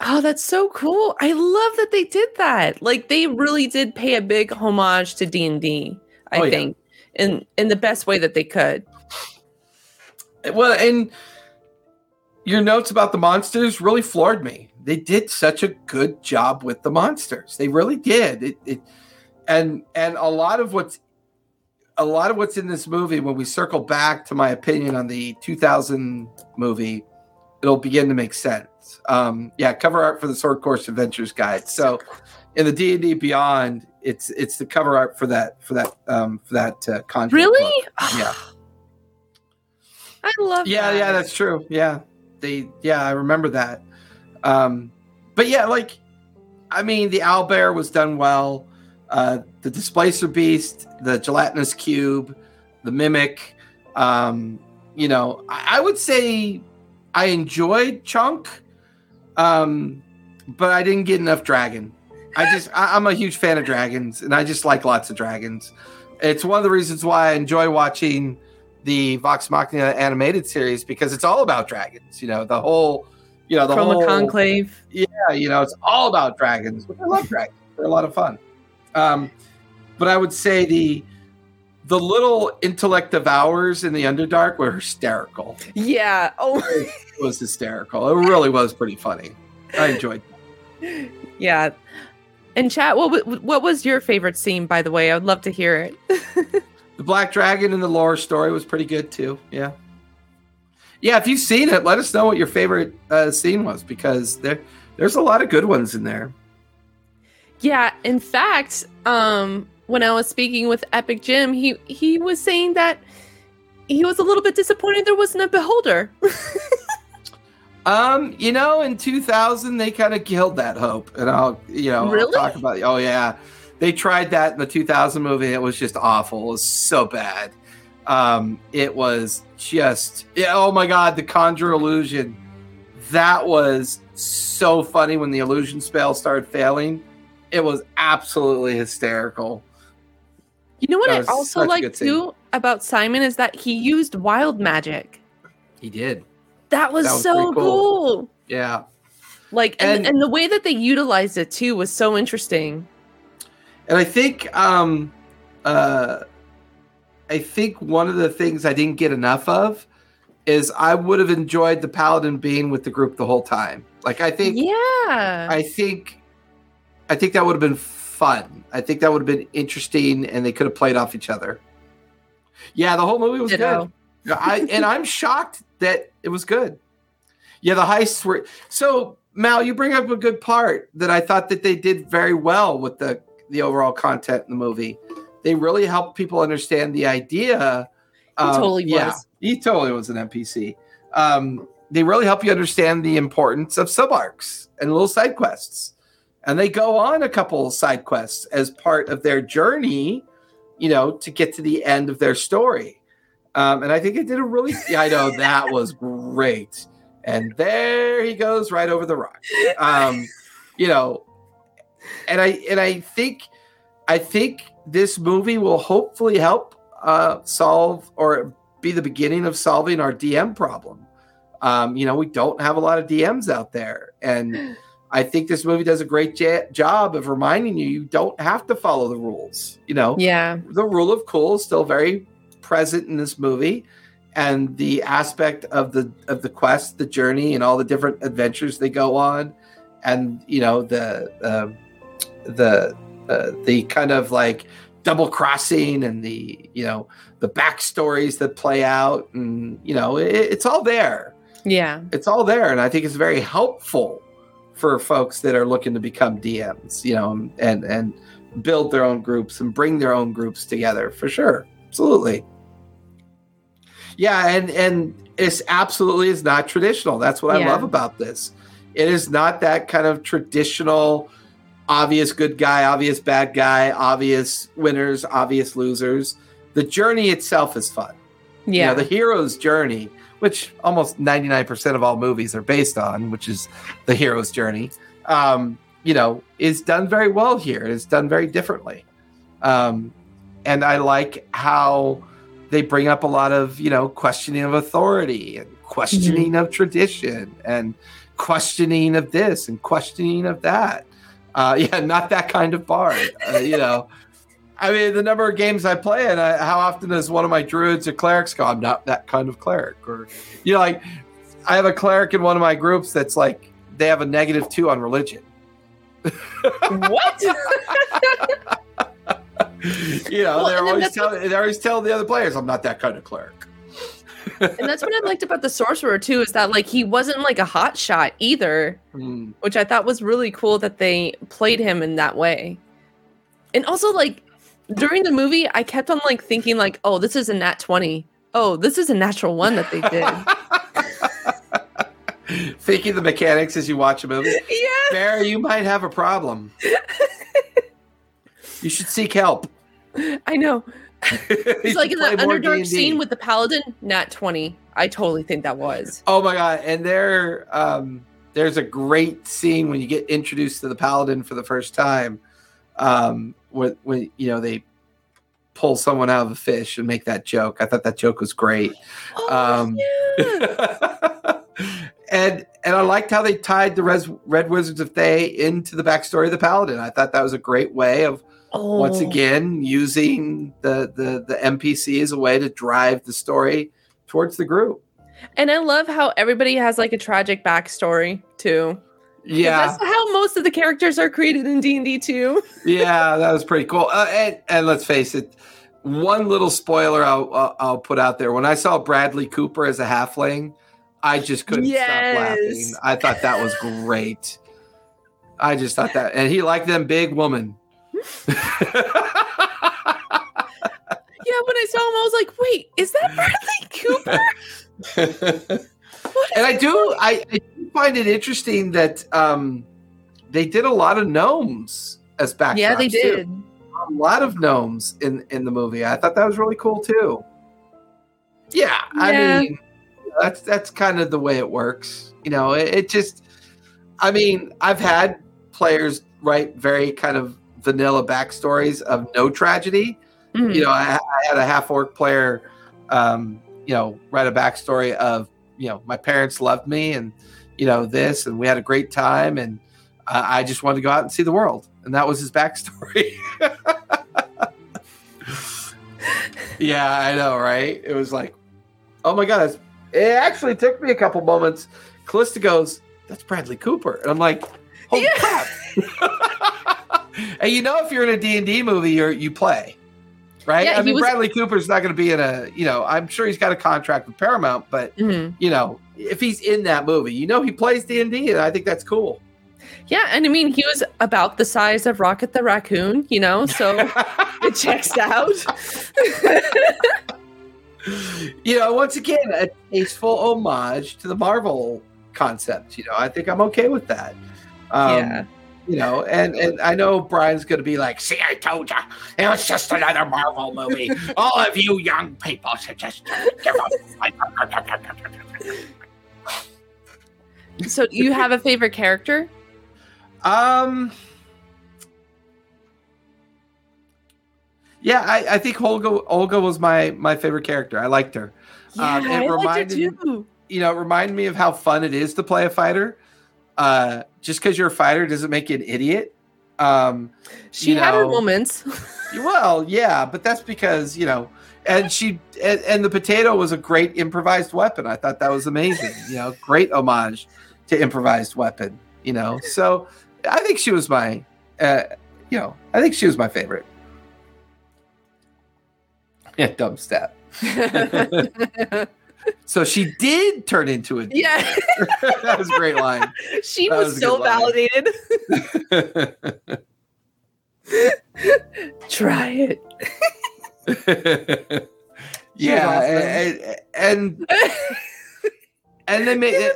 Oh, that's so cool. I love that they did that. Like they really did pay a big homage to D&D, I Oh, yeah. think. In in the best way that they could. Eh, well, and your notes about the monsters really floored me. They did such a good job with the monsters. They really did. It, it and and a lot of what's a lot of what's in this movie when we circle back to my opinion on the 2000 movie it'll begin to make sense um yeah cover art for the Sword Coast adventures guide so in the d&d beyond it's it's the cover art for that for that um for that uh, content Really? book. yeah (sighs) I love yeah that. yeah that's true yeah they yeah i remember that um but yeah like i mean the owlbear was done well uh the displacer beast the gelatinous cube the mimic um you know i, I would say I enjoyed Chunk, um, but I didn't get enough dragon. I just I, I'm a huge fan of dragons, and I just like lots of dragons. It's one of the reasons why I enjoy watching the Vox Machina animated series because it's all about dragons. You know, the whole, you know, the Chroma whole Conclave. yeah, you know, it's all about dragons. But I love dragons; they're a lot of fun. Um, but I would say the the little intellect devourers in the Underdark were hysterical. Yeah. Oh, It was hysterical. It really was pretty funny. I (laughs) enjoyed. It. yeah. And chat, what what was your favorite scene? By the way, I would love to hear it. (laughs) The Black Dragon in the lore story was pretty good too. Yeah, yeah. If you've seen it, let us know what your favorite uh, scene was because there there's a lot of good ones in there. Yeah, in fact, um, when I was speaking with Epic Jim, he he was saying that he was a little bit disappointed there wasn't a beholder. (laughs) Um, you know, in 2000 they kind of killed that hope, and I'll you know I'll talk about. Oh yeah, they tried that in the 2000 movie. It was just awful. It was so bad. Um, it was just yeah. Oh my god, the conjure illusion. That was so funny when the illusion spell started failing. It was absolutely hysterical. You know what I also like too about Simon is that he used wild magic. He did. That was, That was so cool. cool. Yeah. Like and, And- and the way that they utilized it too was so interesting. And I think um uh I think one of the things I didn't get enough of is I would have enjoyed the paladin being with the group the whole time. Like I think yeah. I think I think that would have been fun. I think that would have been interesting and they could have played off each other. Yeah, the whole movie was Ditto. good. I and I'm shocked that it was good. Yeah, the heists were so Mal, you bring up a good part that I thought that they did very well with the the overall content in the movie. They really helped people understand the idea. He totally yeah, was. he totally was an NPC. Um, they really help you understand the importance of sub arcs and little side quests. And they go on a couple side quests as part of their journey, you know, to get to the end of their story. Um, and I think it did a really, yeah, I know that was great. And there he goes right over the rock. Um, you know, and I and I think I think this movie will hopefully help uh, solve or be the beginning of solving our DM problem. Um, you know, we don't have a lot of DMs out there, and (laughs) I think this movie does a great ja- job of reminding you you don't have to follow the rules. You know, yeah. the rule of cool is still very present in this movie and the aspect of the of the quest the journey and all the different adventures they go on and you know the uh, the uh, the kind of like double crossing and the you know the backstories that play out and you know it, it's all there Yeah. it's all there and i think it's very helpful for folks that are looking to become dms you know and and build their own groups and bring their own groups together for sure. Absolutely. Yeah and and it's absolutely is not traditional. That's what i love about this. It is not that kind of traditional obvious good guy obvious bad guy obvious winners obvious losers. The journey itself is fun. You Yeah. know, the hero's journey, which almost 99% of all movies are based on, which is the hero's journey, um, you know, is done very well here. It's done very differently. Um, and I like how they bring up a lot of, you know, questioning of authority and questioning of tradition and questioning of this and questioning of that. Uh, (laughs) yeah, not that kind of bard, uh, you know. I mean, the number of games I play, and I, how often does one of my druids or clerics go, I'm not that kind of cleric? Or, you know, like, I have a cleric in one of my groups that's like, they have a negative two on religion. what? (laughs) You know, Well, they're always that's what- they're always telling the other players, I'm not that kind of cleric. and that's what I liked about the sorcerer too, is that like he wasn't like a hot shot either, Hmm. which I thought was really cool that they played him in that way. And also like during the movie, I kept on like thinking like, oh, this is a nat 20. Oh, this is a natural one that they did. (laughs) Thinking the mechanics as you watch a movie. yeah. Barry, you might have a problem. (laughs) you should seek help. I know. (laughs) It's like in the Underdark scene with the paladin, nat 20. I totally think that was. Oh my god! And there, um, there's a great scene when you get introduced to the paladin for the first time, um, when when you know they pull someone out of a fish and make that joke. I thought that joke was great. Oh, Um, yeah. (laughs) and and I liked how they tied the Res, Red Wizards of Thay into the backstory of the Paladin. I thought that was a great way of oh. once again using the, the the NPC as a way to drive the story towards the group. And I love how everybody has like a tragic backstory too. Yeah, That's how most of the characters are created in D&D too. (laughs) yeah, that was pretty cool. Uh, and and let's face it, one little spoiler I'll, I'll I'll put out there. When I saw Bradley Cooper as a halfling, I just couldn't stop laughing. I thought that was great. I just thought that, and he liked them big woman. (laughs) Yeah, when I saw him, I was like, wait, is that Bradley (laughs) Cooper? And I do. I, I do find it interesting that um, they did a lot of gnomes as backdrops. Yeah, they too. did. a lot of gnomes in in the movie. I thought that was really cool too. Yeah, I mean, that's that's kind of the way it works. You know, it, it just. I mean, I've had players write very kind of vanilla backstories of no tragedy. Mhm. You know, I, I had a half orc player, um, you know, write a backstory of you know my parents loved me and you know this and we had a great time and uh, I just wanted to go out and see the world and that was his backstory. (laughs) yeah, I know, right? It was like, oh my god, it actually took me a couple moments. Callista goes, "That's Bradley Cooper," and I'm like, "Holy Yeah. crap!" (laughs) and you know, if you're in a D and D movie, you you play, right? Yeah, I mean, was- Bradley Cooper's not going to be in a, you know, I'm sure he's got a contract with Paramount, but Mhm. you know, if he's in that movie, you know, he plays D and D, and I think that's cool. Yeah, and I mean, he was about the size of Rocket the Raccoon, you know, so (laughs) it checks out. (laughs) you know, once again, a tasteful homage to the Marvel concept. You know, I think I'm okay with that. Um, Yeah. You know, and and I know Brian's going to be like, "See, I told you, it was just another Marvel movie. All of you young people should just give up." So, you have a favorite character? Um. Yeah, I, I think Olga Olga was my my favorite character. I liked her. Yeah, Um, it I liked her too. you know, it reminded me of how fun it is to play a fighter. Uh, just because you're a fighter doesn't make you an idiot. Um, She you had her moments. (laughs) well, yeah, but that's because you know, and she and, and the potato was a great improvised weapon. I thought that was amazing. You know, (laughs) great homage to improvised weapon. You know, so I think she was my, uh, you know, I think she was my favorite. Yeah, dumb step. (laughs) So she did turn into a. yeah, (laughs) that was a great line. she was, was so validated. (laughs) Try it. (laughs) yeah, and, and and they made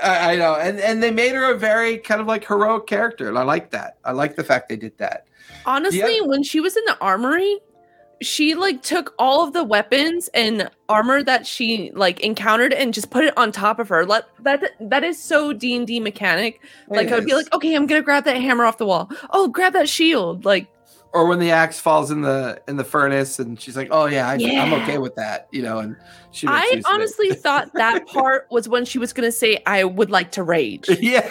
I know, and and they made her a very kind of like heroic character, and I like that. I like the fact they did that. Honestly, when she was in the armory, she like took all of the weapons and armor that she like encountered and just put it on top of her. Let that that is so D and D mechanic. Like It I'd be like, okay, I'm gonna grab that hammer off the wall. Oh, grab that shield. Like, or when the axe falls in the in the furnace, and she's like, "Oh yeah, I, I'm Yeah. okay with that," you know. And she I it. honestly thought that (laughs) part was when she was gonna say, "I would like to rage." (laughs) yeah,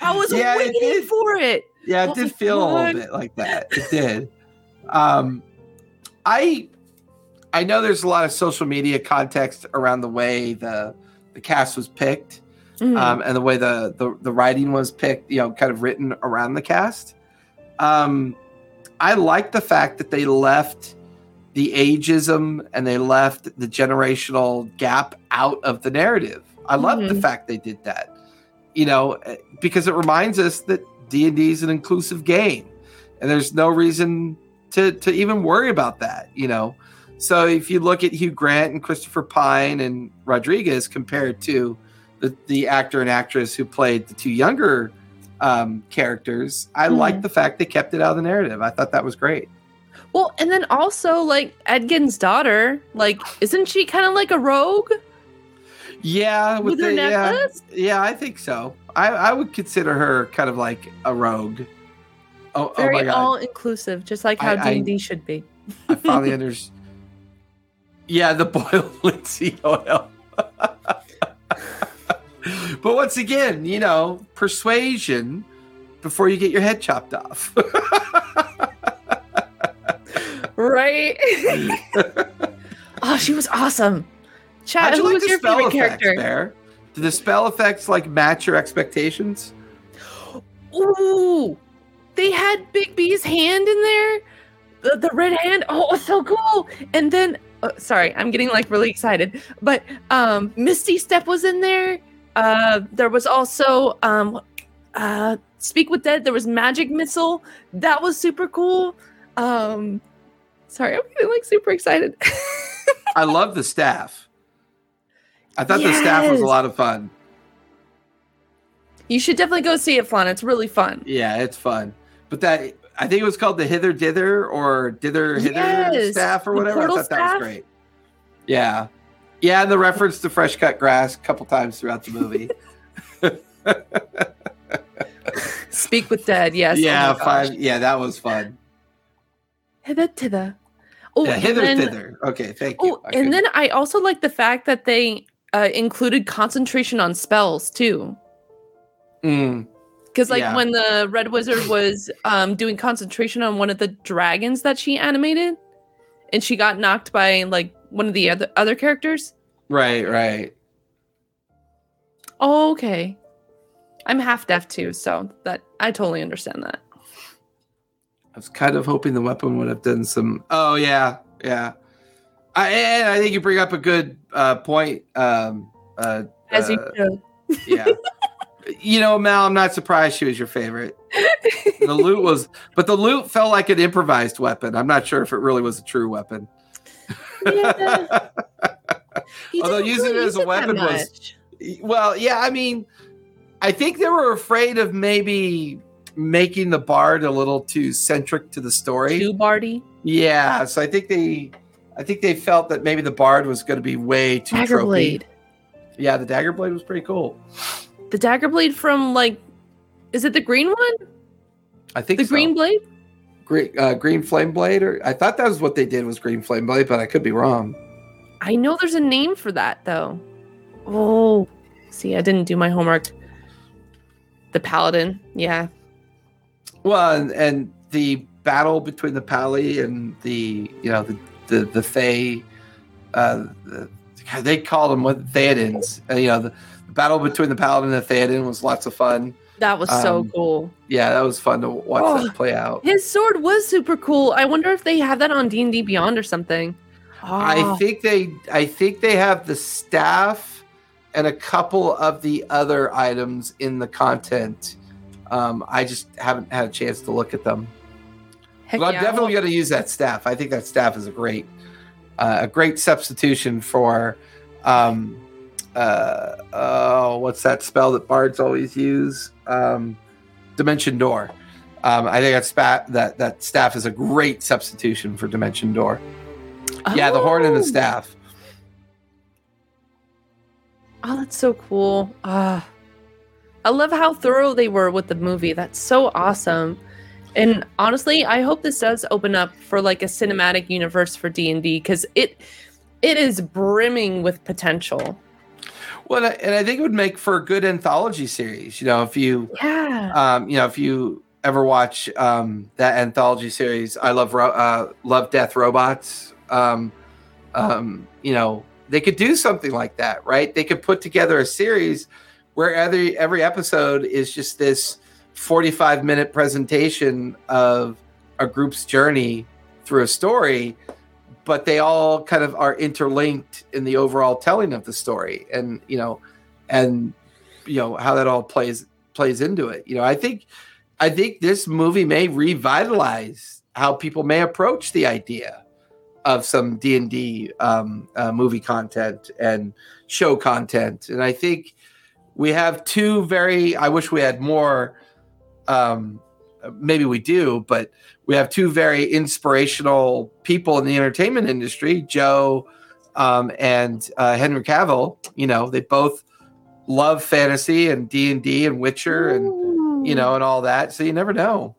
I was Yeah, waiting did. for it. Yeah, it Oh did feel a little bit like that. It did. Um, I I know there's a lot of social media context around the way the the cast was picked, Mhm. um, and the way the, the the writing was picked. You know, kind of written around the cast. Um, I like the fact that they left the ageism and they left the generational gap out of the narrative. I love the Mhm. fact they did that. You know, eh, because it reminds us that D and D is an inclusive game, and there's no reason to to even worry about that. You know, so if you look at Hugh Grant and Christopher Pine and Rodriguez compared to the the actor and actress who played the two younger um, characters, I Mhm. like the fact they kept it out of the narrative. I thought that was great. Well, and then also like Edgin's daughter, like isn't she kind of like a rogue Yeah, with, with her the, yeah, necklace? yeah, I think so. I, I would consider her kind of like a rogue. Oh, oh Very god! all inclusive, just like how D and D should be. I finally (laughs) understand. Yeah, the boiled (laughs) linseed oil. (laughs) but once again, you know, persuasion before you get your head chopped off. Right? oh, she was awesome. Chad, who like was your favorite character? Did the spell effects like match your expectations? Ooh, they had Bigby's hand in there. The, the red hand. Oh, it was so cool. And then, uh, sorry, I'm getting like really excited. But um, Misty Step was in there. Uh, there was also um, uh, Speak with Dead. There was Magic Missile. That was super cool. Um, sorry, I'm getting like super excited. I love the staff. I thought the staff was a lot of fun. you should definitely go see it, Flan. It's really fun. Yeah, it's fun. But that I think it was called the Hither Dither or Dither Hither Yes, staff or whatever. I thought that staff. was great. Yeah. Yeah, and the reference to fresh cut grass a couple times throughout the movie. (laughs) Speak with Dead. Yes. oh yeah, gosh. fine. Yeah, that was fun. Hither thither. Oh, yeah, hither then- thither. Okay, thank you. Oh, I and couldn't- then I also like the fact that they uh, included concentration on spells too. Mm, Because like Yeah. when the Red Wizard was um, doing concentration on one of the dragons that she animated, and she got knocked by like one of the other other characters. right, right. Oh, okay. I'm half deaf too, so that I totally understand that. I was kind of hoping the weapon would have done some. Oh yeah, yeah. I I think you bring up a good uh, point. Um, uh, As you uh, should. yeah. (laughs) you know, Mal, I'm not surprised she was your favorite. The loot was, but the loot felt like an improvised weapon. I'm not sure if it really was a true weapon. Yeah. (laughs) Although using it as a weapon was- well, yeah, I mean, I think they were afraid of maybe making the bard a little too centric to the story. too bardy. Yeah, so I think they, I think they felt that maybe the bard was going to be way too Dagger tropey. blade. Yeah, the dagger blade was pretty cool. The dagger blade from like, is it the green one? I think The so. green blade? green, uh, green flame blade, or I thought that was what they did was green flame blade, but I could be wrong. I know there's a name for that though. Oh, see, I didn't do my homework. The paladin, yeah. Well, and, and the battle between the Pali and the you know the the the Thay, uh, the, they called them what Theodins. Uh, you know the battle between the Paladin and the Theoden was lots of fun. That was so Um, cool. Yeah, that was fun to watch Oh. that play out. His sword was super cool. I wonder if they have that on D and D Beyond or something. I Oh, think they I think they have the staff and a couple of the other items in the content. Um, I just haven't had a chance to look at them. heck but I'm definitely going to use that staff. I think that staff is a great, uh, a great substitution for, um, uh, oh, what's that spell that bards always use? Um, Dimension Door. Um, I think that spat that that staff is a great substitution for Dimension Door. Yeah, the horn and the Oh. staff. Oh, that's so cool. Ah, I love how thorough they were with the movie. That's so awesome. And honestly, I hope this does open up for like a cinematic universe for D and D because it it is brimming with potential. Well, and I- think it would make for a good anthology series. You know, if you Yeah. um, you know, if you ever watch um, that anthology series, I love Ro- uh, Love Death Robots. Um, um, you know, they could do something like that, right? They could put together a series where every every episode is just this forty-five minute presentation of a group's journey through a story, but they all kind of are interlinked in the overall telling of the story, and you know, and you know how that all plays plays into it. You know, I think I think this movie may revitalize how people may approach the idea of some D and D um, uh, movie content and show content, and I think we have two very. I wish we had more um, maybe we do, but we have two very inspirational people in the entertainment industry, Joe um, and uh, Henry Cavill. You know, they both love fantasy and D and D and Witcher and you know and all that. So you never know.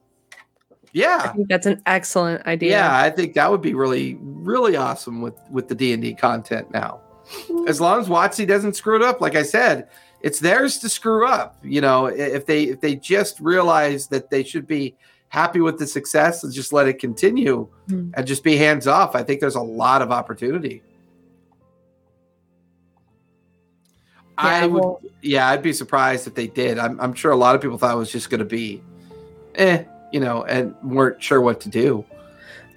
I Yeah, think that's an excellent idea. yeah, I think that would be really, really awesome with with the D and D content now. As long as WotC doesn't screw it up, like I said, it's theirs to screw up. You know, if they if they just realize that they should be happy with the success and just let it continue Hmm. and just be hands off, I think there's a lot of opportunity. I Yeah, would, well- yeah, I'd be surprised if they did. I'm, I'm sure a lot of people thought it was just going to be, eh, you know, and weren't sure what to do.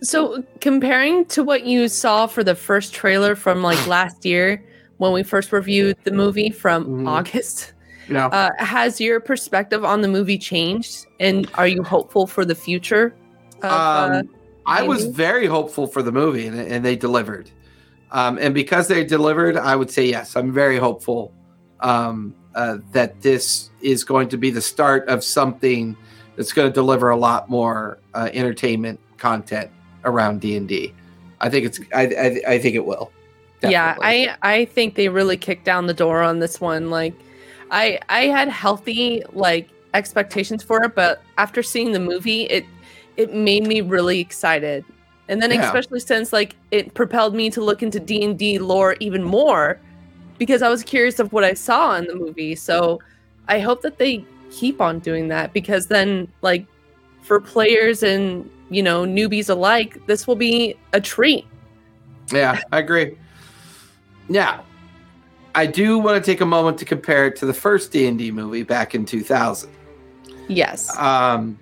So comparing to what you saw for the first trailer from like last year when we first reviewed the movie from Mhm. August, Know, uh, has your perspective on the movie changed? And are you hopeful for the future? Of, uh, um, I was very hopeful for the movie, and, and they delivered. Um, and because they delivered, I would say yes. I'm very hopeful um, uh, that this is going to be the start of something that's going to deliver a lot more uh, entertainment content around D and D. I think it's. I, I, I think it will. yeah, I I think they really kicked down the door on this one. Like, I I had healthy like expectations for it, but after seeing the movie, it it made me really excited. And then Yeah. especially since like it propelled me to look into D and D lore even more because I was curious of what I saw in the movie. So I hope that they keep on doing that because then like for players and you know newbies alike, this will be a treat. Yeah, I agree. Now, I do want to take a moment to compare it to the first D and D movie back in 2000. Yes. um,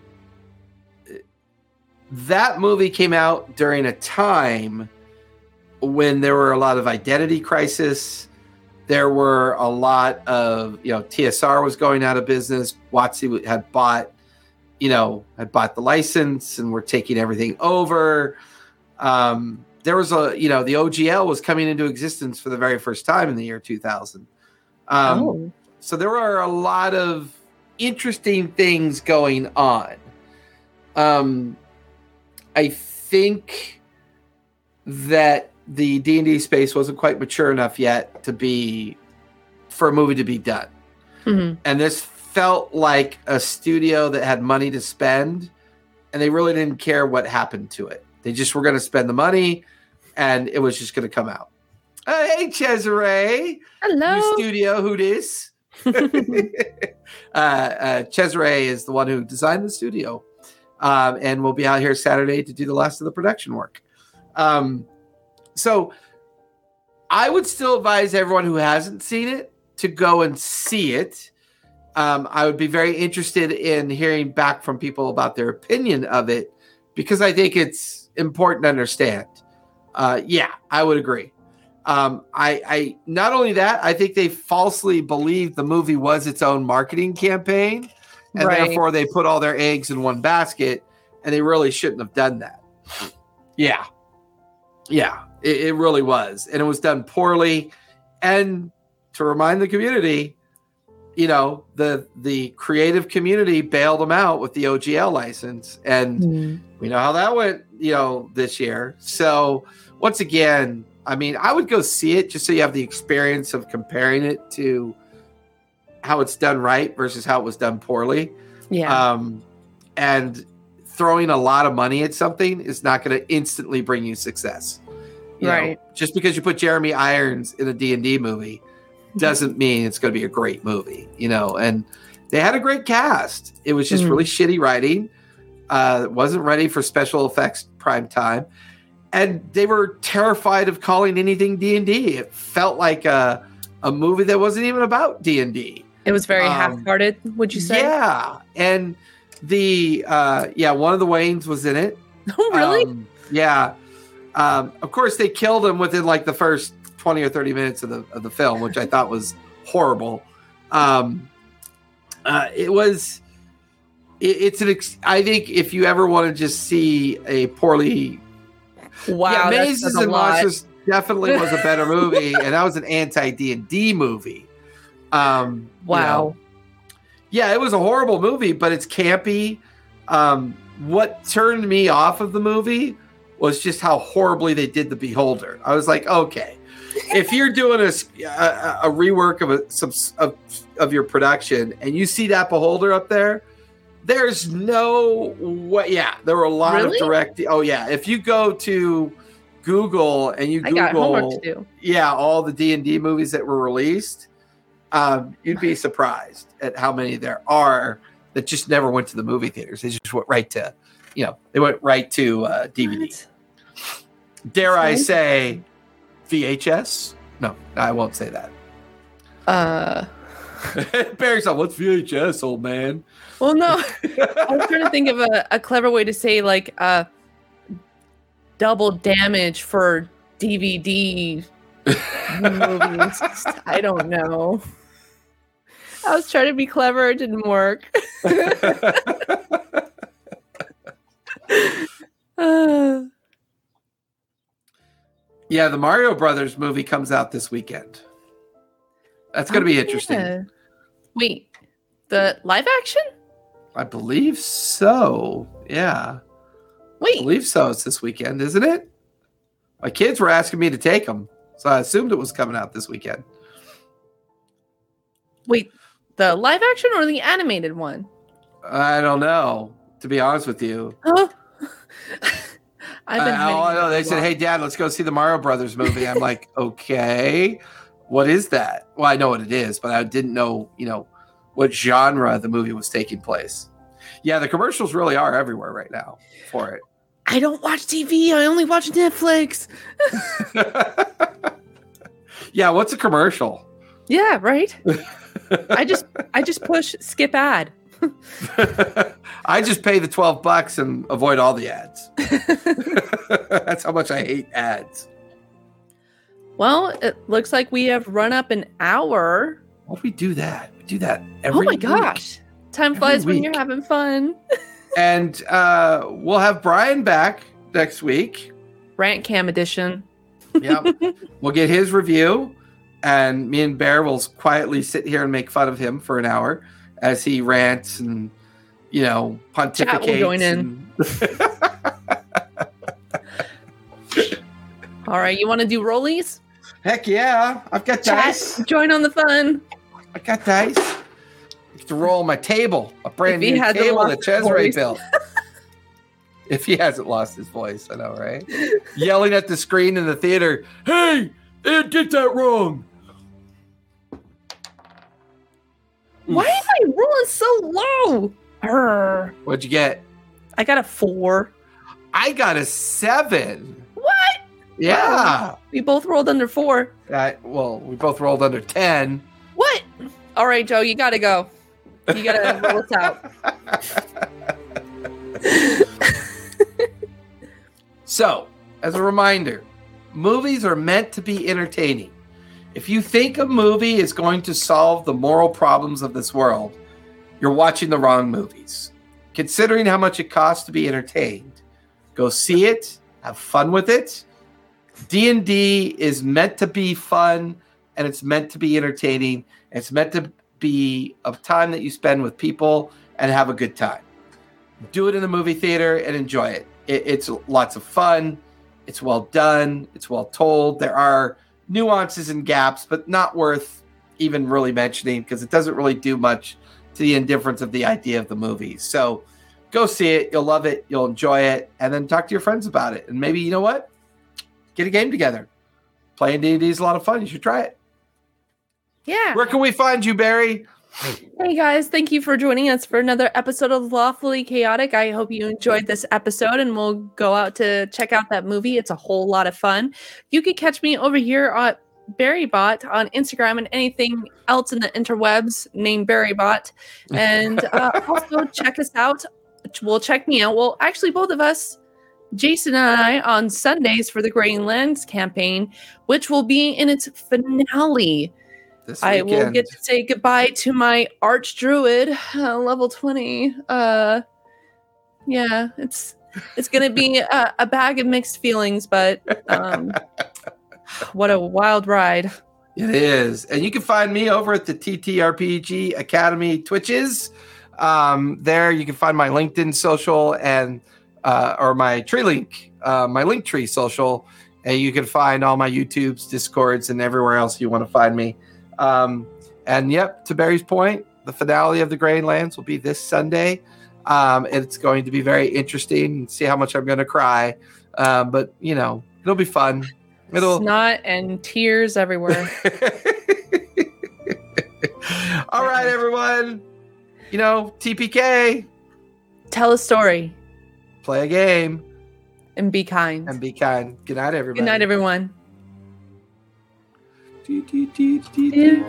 that movie came out during a time when there were a lot of identity crisis. There were a lot of, you know, TSR was going out of business. WotC had bought, you know, had bought the license and were taking everything over. Um, there was a, you know, the OGL was coming into existence for the very first time in the year 2000. Um, oh. so there are a lot of interesting things going on. Um, I think that the D and D space wasn't quite mature enough yet to be for a movie to be done, Mhm. and this felt like a studio that had money to spend, and they really didn't care what happened to it. They just were going to spend the money, and it was just going to come out. Uh, hey, Cesare. Hello. new studio who dis (laughs) (laughs) uh, uh cesare is the one who designed the studio um and we'll be out here saturday to do the last of the production work. Um so i would still advise everyone who hasn't seen it to go and see it. Um i would be very interested in hearing back from people about their opinion of it because i think it's important to understand uh yeah i would agree um, I, I not only that, I think they falsely believed the movie was its own marketing campaign, and Right. therefore they put all their eggs in one basket, and they really shouldn't have done that. Yeah, yeah, it, it really was, and it was done poorly. And to remind the community, you know, the the creative community bailed them out with the OGL license, and Mhm. we know how that went, you know, this year. So once again, I mean, I would go see it just so you have the experience of comparing it to how it's done right versus how it was done poorly. Yeah. Um, and throwing a lot of money at something is not going to instantly bring you success. You know, Right. just because you put Jeremy Irons in a D&D movie doesn't mean it's going to be a great movie, you know, and they had a great cast. It was just Mhm. really shitty writing. Uh, it wasn't ready for special effects prime time. And they were terrified of calling anything D&D. It felt like a, a movie that wasn't even about D&D. it was very um, half-hearted. Would you say? Yeah. And the uh yeah, one of the Waynes was in it. (laughs) Oh, really? Um, yeah. Um, of course they killed him within like the first 20 or 30 minutes of the of the film, which I thought was horrible. Um uh it was it, it's an ex- I think if you ever want to just see a poorly wow. yeah, Mazes and. Monsters definitely was a better movie, (laughs) and that was an anti D and D movie. Um, you Wow. know. yeah, it was a horrible movie, but it's campy. Um, what turned me off of the movie was just how horribly they did the Beholder. I was like, okay, if you're doing a rework of a some of, of your production and you see that Beholder up there, there's no way. Yeah, there were a lot Really? of direct. Oh yeah, if you go to Google and you I got homework to Google, yeah, all the D and D movies that were released, um, you'd be surprised at how many there are that just never went to the movie theaters. They just went right to, you know, they went right to uh, DVD. What? Dare I say, VHS? No, I won't say that. Uh, (laughs) Barry's what's VHS, old man? Well, no. I was trying to think of a, a clever way to say like uh, double damage for DVD movies. (laughs) I don't know. I was trying to be clever. It didn't work. Uh, (laughs) yeah, the Mario Brothers movie comes out this weekend. That's going to be oh, interesting. yeah. Wait, the live action? I believe so. Yeah. I Wait, believe so. It's this weekend, isn't it? My kids were asking me to take them, so I assumed it was coming out this weekend. wait, the live action or the animated one? I don't know, to be honest with you. Huh? (laughs) I've been I, all I know, they said, "Hey, Dad, let's go see the Mario Brothers movie." I'm like, (laughs) "Okay, what is that?" Well, I know what it is, but I didn't know, you know, what genre the movie was taking place. Yeah, the commercials really are everywhere right now for it. I don't watch TV. I only watch Netflix. (laughs) yeah, what's a commercial? Yeah, right. (laughs) I just I just push skip ad. (laughs) I just pay the 12 bucks and avoid all the ads. That's how much I hate ads. Well, it looks like we have run up an hour. Why do we do that? We do that every oh my week. gosh. Time Every flies when you're having fun. (laughs) And uh, we'll have Brian back next week. Rant cam edition. Yep. (laughs) we'll get his review, and me and Bear will quietly sit here and make fun of him for an hour as he rants and, you know, pontificates. Chat will join in. and- (laughs) All right, you want to do rollies? Heck yeah. I've got Chat, dice. join on the fun. I got dice. I to roll my table, a brand new table that Cesare built. (laughs) if he hasn't lost his voice, I know, right? Yelling at the screen in the theater. Hey, they did that wrong. Why am I rolling so low? Arr. What'd you get? I got a four. I got a seven. What? Yeah. We both rolled under four. I, well, we both rolled under 10. All right, Joe, you gotta go. You gotta (laughs) roll us out. So, as a reminder, movies are meant to be entertaining. If you think a movie is going to solve the moral problems of this world, you're watching the wrong movies. Considering how much it costs to be entertained, go see it, have fun with it. D&D is meant to be fun and it's meant to be entertaining. It's meant to be a time that you spend with people and have a good time. Do it in the movie theater and enjoy it. it it's lots of fun. It's well done. It's well told. There are nuances and gaps, but not worth even really mentioning because it doesn't really do much to the indifference of the idea of the movie. So go see it. You'll love it. You'll enjoy it. And then talk to your friends about it. And maybe, you know what? Get a game together. Playing D&D is a lot of fun. You should try it. Yeah. Where can we find you, Barry? Hey guys, thank you for joining us for another episode of Lawfully Chaotic. I hope you enjoyed this episode and we'll go out to check out that movie. It's a whole lot of fun. You can catch me over here at Barrybot on Instagram and anything else in the interwebs named Barrybot. And (laughs) uh, also check us out. Well, check me out. Well, actually, both of us, Jason and I, on Sundays for the Graying Lands campaign, which will be in its finale. This I will get to say goodbye to my arch druid, uh, level twenty. Uh, yeah, it's it's gonna be (laughs) a, a bag of mixed feelings, but um, (laughs) what a wild ride! It is. And you can find me over at the TTRPG Academy Twitches. Um, there you can find my LinkedIn social and uh, or my tree link, uh, my link tree social, and you can find all my YouTubes, Discords, and everywhere else you want to find me. Um, and yep, to Barry's point, the finale of the Grain Lands will be this Sunday. Um, it's going to be very interesting. See how much I'm going to cry, um, but you know it'll be fun. It'll Snot and tears everywhere. (laughs) All right, everyone. You know, TPK, Tell a story play a game and be kind. and be kind. Good night, everybody. Good night, everyone. Dee, dee, dee,